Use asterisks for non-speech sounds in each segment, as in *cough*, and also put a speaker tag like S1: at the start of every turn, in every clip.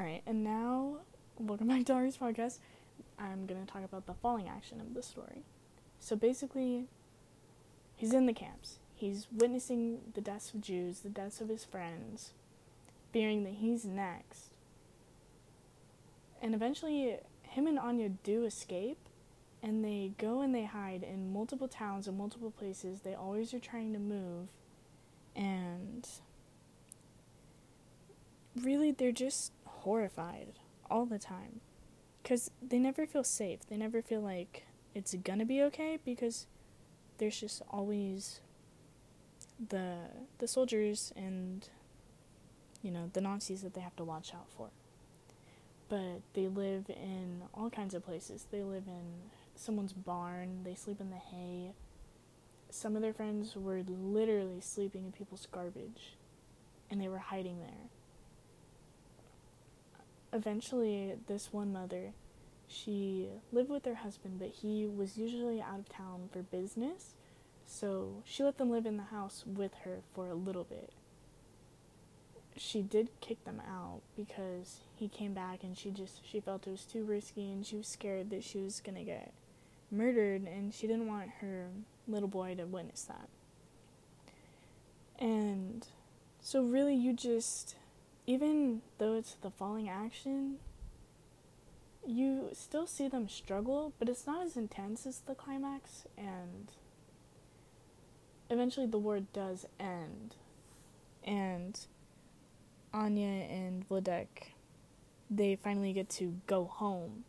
S1: Alright, and now, welcome back to Ari's podcast. I'm gonna talk about the falling action of the story. So basically, he's in the camps. He's witnessing the deaths of Jews, the deaths of his friends, fearing that he's next. And eventually, him and Anya do escape, and they go and they hide in multiple towns and multiple places. They always are trying to move, and really, they're just horrified all the time because they never feel safe. They never feel like it's gonna be okay because there's just always the the soldiers and you know the Nazis that they have to watch out for. But they live in all kinds of places. They live in someone's barn. They sleep in the hay. Some of their friends were literally sleeping in people's garbage, and they were hiding there eventually this one mother she lived with her husband but he was usually out of town for business. So she let them live in the house with her for a little bit. She did kick them out because he came back and she just she felt it was too risky and she was scared that she was going to get murdered and she didn't want her little boy to witness that. And so really you just even though it's the falling action, you still see them struggle, but it's not as intense as the climax, and eventually the war does end. And Anya and Vladek, they finally get to go home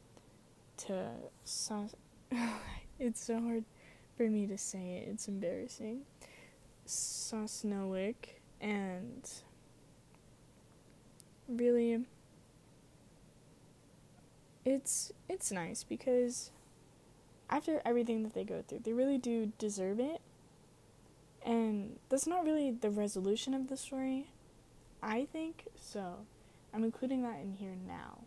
S1: to Sas- *laughs* it's so hard for me to say it, it's embarrassing. Sosnowiec and really it's it's nice because after everything that they go through, they really do deserve it. And that's not really the resolution of the story, I think. So, I'm including that in here now.